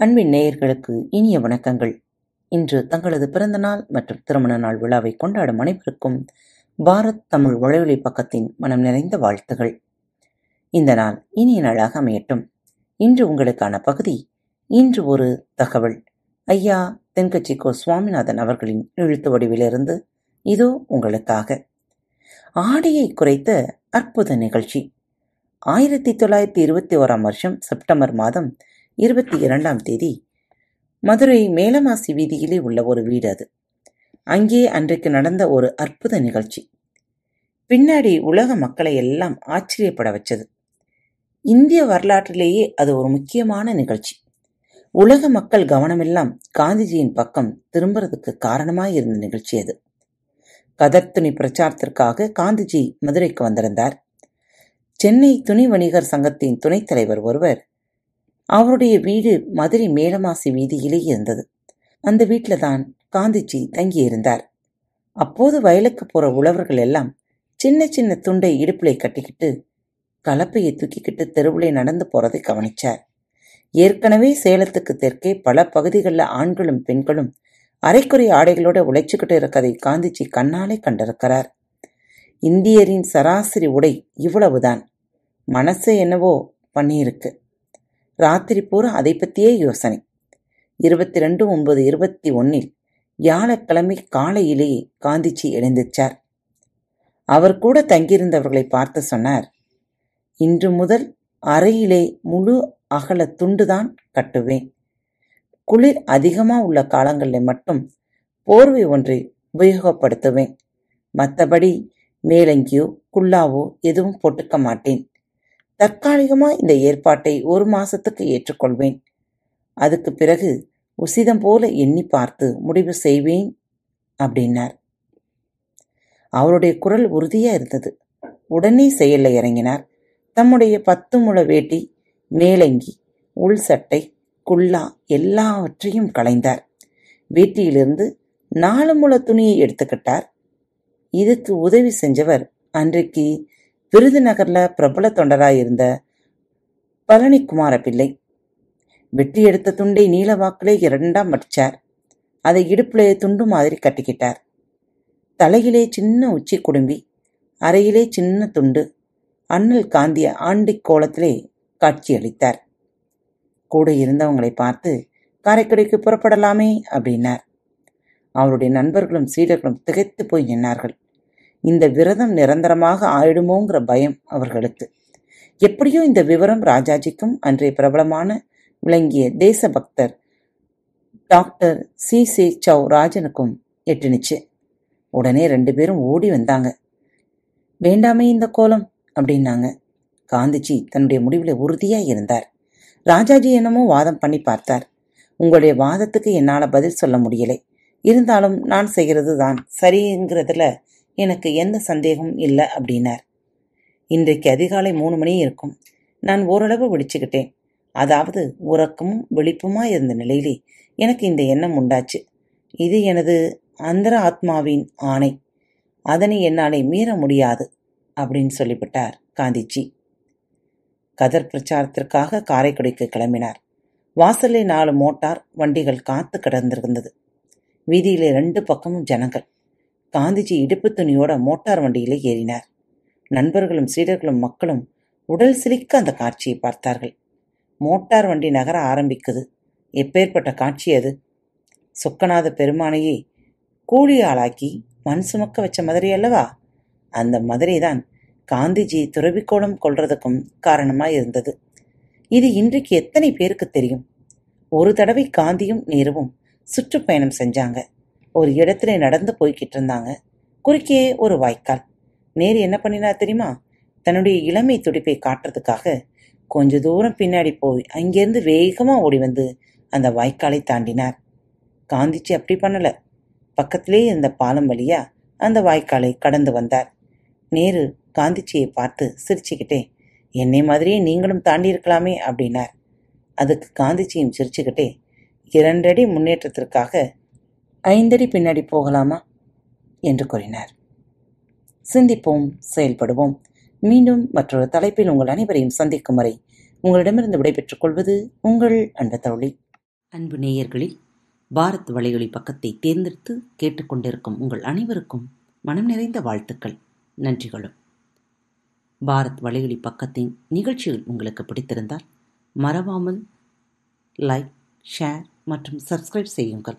அன்பின் நேயர்களுக்கு இனிய வணக்கங்கள். இன்று தங்களது பிறந்த நாள் மற்றும் திருமண நாள் விழாவை கொண்டாடும் அனைவருக்கும் பாரத் தமிழ் வலையொலி பக்கத்தின் மனம் நிறைந்த வாழ்த்துகள். இந்த நாள் இனிய நாளாக அமையட்டும். இன்று உங்களுக்கான பகுதி இன்று ஒரு தகவல். ஐயா தென்கட்சி கோ சுவாமிநாதன் அவர்களின் எழுத்து வடிவிலிருந்து இதோ உங்களுக்காக. ஆடியை குறைத்த அற்புத நிகழ்ச்சி. ஆயிரத்தி தொள்ளாயிரத்தி இருபத்தி ஓராம் வருஷம் செப்டம்பர் மாதம் இருபத்தி இரண்டாம் தேதி. மதுரை மேலமாசி வீதியிலே உள்ள ஒரு வீடு அது. அங்கே அன்றைக்கு நடந்த ஒரு அற்புத நிகழ்ச்சி. பின்னாடி உலக மக்களை எல்லாம் ஆச்சரியப்பட வச்சது. இந்திய வரலாற்றிலேயே அது ஒரு முக்கியமான நிகழ்ச்சி. உலக மக்கள் கவனமெல்லாம் காந்திஜியின் பக்கம் திரும்புறதுக்கு காரணமாக இருந்த நிகழ்ச்சி அது. கதர் துணி பிரச்சாரத்திற்காக காந்திஜி மதுரைக்கு வந்திருந்தார். சென்னை துணி வணிகர் சங்கத்தின் துணைத் தலைவர் ஒருவர் அவருடைய வீடு மதுரை மேலமாசி வீதியிலே இருந்தது. அந்த வீட்டில் தான் காந்திஜி தங்கியிருந்தார். அப்போது வயலுக்கு போற உழவர்கள் எல்லாம் சின்ன சின்ன துண்டை இடுப்பிலை கட்டிக்கிட்டு கலப்பையை தூக்கிக்கிட்டு தெருவிலே நடந்து போறதை கவனிச்சார். ஏற்கனவே சேலத்துக்கு தெற்கே பல பகுதிகளில் ஆண்களும் பெண்களும் அரைக்குறை ஆடைகளோட உழைச்சுக்கிட்டு இருக்கதை காந்திஜி கண்ணாலே கண்டிருக்கிறார். இந்தியரின் சராசரி உடை இவ்வளவுதான். மனசு என்னவோ பண்ணியிருக்கு. ராத்திரி பூரா அதை பற்றியே யோசனை. இருபத்தி ரெண்டு ஒன்பது இருபத்தி ஒன்னில் வியாழக்கிழமை காலையிலேயே காந்திஜி எழுந்திருச்சார். அவர் கூட தங்கியிருந்தவர்களை பார்த்து சொன்னார் இன்று முதல் அறையிலே முழு அகல துண்டுதான் கட்டுவேன். குளிர் அதிகமாக உள்ள காலங்களில் மட்டும் போர்வை ஒன்றை உபயோகப்படுத்துவேன். மற்றபடி மேலங்கியோ குல்லாவோ எதுவும் போட்டுக்க மாட்டேன். தற்காலிகமா இந்த ஏற்பாட்டை ஒரு மாசத்துக்கு ஏற்றுக்கொள்வேன். அதுக்கு பிறகு உசிதம் போல எண்ணி பார்த்து முடிவு செய்வேன் அப்படின்னார். அவருடைய குரல் உறுதியா இருந்தது. உடனே செயலில் இறங்கினார். தம்முடைய பத்து முழ வேட்டி மேலங்கி உள் சட்டை குல்லா எல்லாவற்றையும் களைந்தார். வேட்டியிலிருந்து நாலு முழ துணியை எடுத்துக்கிட்டார். இதுக்கு உதவி செஞ்சவர் அன்றைக்கு விருதுநகர்ல பிரபல தொண்டராயிருந்த பழனிக்குமார பிள்ளை. வெற்றி எடுத்த துண்டை நீல வாக்கிலே இரண்டாம் மடிச்சார் அதை இடுப்பிலே துண்டு மாதிரி கட்டிக்கிட்டார். தலையிலே சின்ன உச்சி குடும்பி அறையிலே சின்ன துண்டு அண்ணல் காந்திய ஆண்டி கோலத்திலே காட்சியளித்தார் கூட இருந்தவங்களை பார்த்து காரைக்குடிக்கு புறப்படலாமே அப்படின்னார். அவருடைய நண்பர்களும் சீடர்களும் திகைத்து போய் நின்னார்கள். இந்த விரதம் நிரந்தரமாக ஆயிடுமோங்கிற பயம் அவர்களுக்கு. எப்படியோ இந்த விவரம் ராஜாஜிக்கும் அன்றைய பிரபலமான விளங்கிய தேசபக்தர் டாக்டர் சி. சி. சௌ. ராஜனுக்கும் எட்டுனுச்சு. உடனே ரெண்டு பேரும் ஓடி வந்தாங்க. வேண்டாமே இந்த கோலம் அப்படின்னாங்க. காந்திஜி தன்னுடைய முடிவில் உறுதியாக இருந்தார். ராஜாஜி என்னமோ வாதம் பண்ணி பார்த்தார். உங்களுடைய வாதத்துக்கு என்னால் பதில் சொல்ல முடியலை. இருந்தாலும் நான் செய்கிறது தான் சரிங்கிறதுல எனக்கு எந்த சந்தேகமும் இல்லை அப்படின்னார். இன்றைக்கு அதிகாலை மூணு மணி இருக்கும். நான் ஓரளவு விழிச்சுக்கிட்டேன் அதாவது உறக்கமும் விழிப்புமா இருந்த நிலையிலே எனக்கு இந்த எண்ணம் உண்டாச்சு. இது எனது அந்தர ஆத்மாவின் ஆணை. அதனை என்னாலே மீற முடியாது அப்படின்னு சொல்லிவிட்டார் காந்திஜி. கதர் பிரச்சாரத்திற்காக காரைக்குடிக்கு கிளம்பினார். வாசலில் நாலு மோட்டார் வண்டிகள் காத்து கிடந்திருந்தது. வீதியிலே ரெண்டு பக்கமும் ஜனங்கள். காந்திஜி இடுப்பு துணியோட மோட்டார் வண்டியிலே ஏறினார். நண்பர்களும் சீடர்களும் மக்களும் உடல் சிலிக்க அந்த காட்சியை பார்த்தார்கள். மோட்டார் வண்டி நகர ஆரம்பிக்குது. எப்பேற்பட்ட காட்சி அது? சொக்கநாத பெருமானையே கூலி ஆளாக்கி மண் சுமக்க வச்ச மதுரை அல்லவா? அந்த மதுரை தான் காந்திஜி துறவிக்கோளம் கொள்றதுக்கும் காரணமாக இருந்தது. இது இன்றைக்கு எத்தனை பேருக்கு தெரியும்? ஒரு தடவை காந்தியும் நேருவும் சுற்றுப்பயணம் செஞ்சாங்க. ஒரு இடத்துல நடந்து போய்கிட்டு இருந்தாங்க. குறுக்கே ஒரு வாய்க்கால். நேரு என்ன பண்ணினா தெரியுமா? தன்னுடைய இளமை துடிப்பை காட்டுறதுக்காக கொஞ்ச தூரம் பின்னாடி போய் அங்கேருந்து வேகமாக ஓடி வந்து அந்த வாய்க்காலை தாண்டினார். காந்திஜி அப்படி பண்ணல. பக்கத்திலே இருந்த பாலம் வழியா அந்த வாய்க்காலை கடந்து வந்தார். நேரு காந்திச்சியை பார்த்து சிரிச்சுக்கிட்டே என்னை மாதிரியே நீங்களும் தாண்டி இருக்கலாமே அப்படின்னார். அதுக்கு காந்திஜியும் சிரிச்சுக்கிட்டே இரண்டடி முன்னேற்றத்திற்காக ஐந்தடி பின்னாடி போகலாமா? என்று கூறினார். சிந்திப்போம் செயல்படுவோம். மீண்டும் மற்றொரு தலைப்பில் உங்கள் அனைவரையும் சந்திக்கும் வரை உங்களிடமிருந்து விடைபெற்றுக் கொள்வது உங்கள் அன்பு தோழி. அன்பு நேயர்களில் பாரத் வலையொலி பக்கத்தை தேர்ந்தெடுத்து கேட்டுக்கொண்டிருக்கும் உங்கள் அனைவருக்கும் மனம் நிறைந்த வாழ்த்துக்கள். நன்றிகளும். பாரத் வலையொலி பக்கத்தின் நிகழ்ச்சிகள் உங்களுக்கு பிடித்திருந்தால் மறவாமல் லைக் ஷேர் மற்றும் சப்ஸ்கிரைப் செய்யுங்கள்.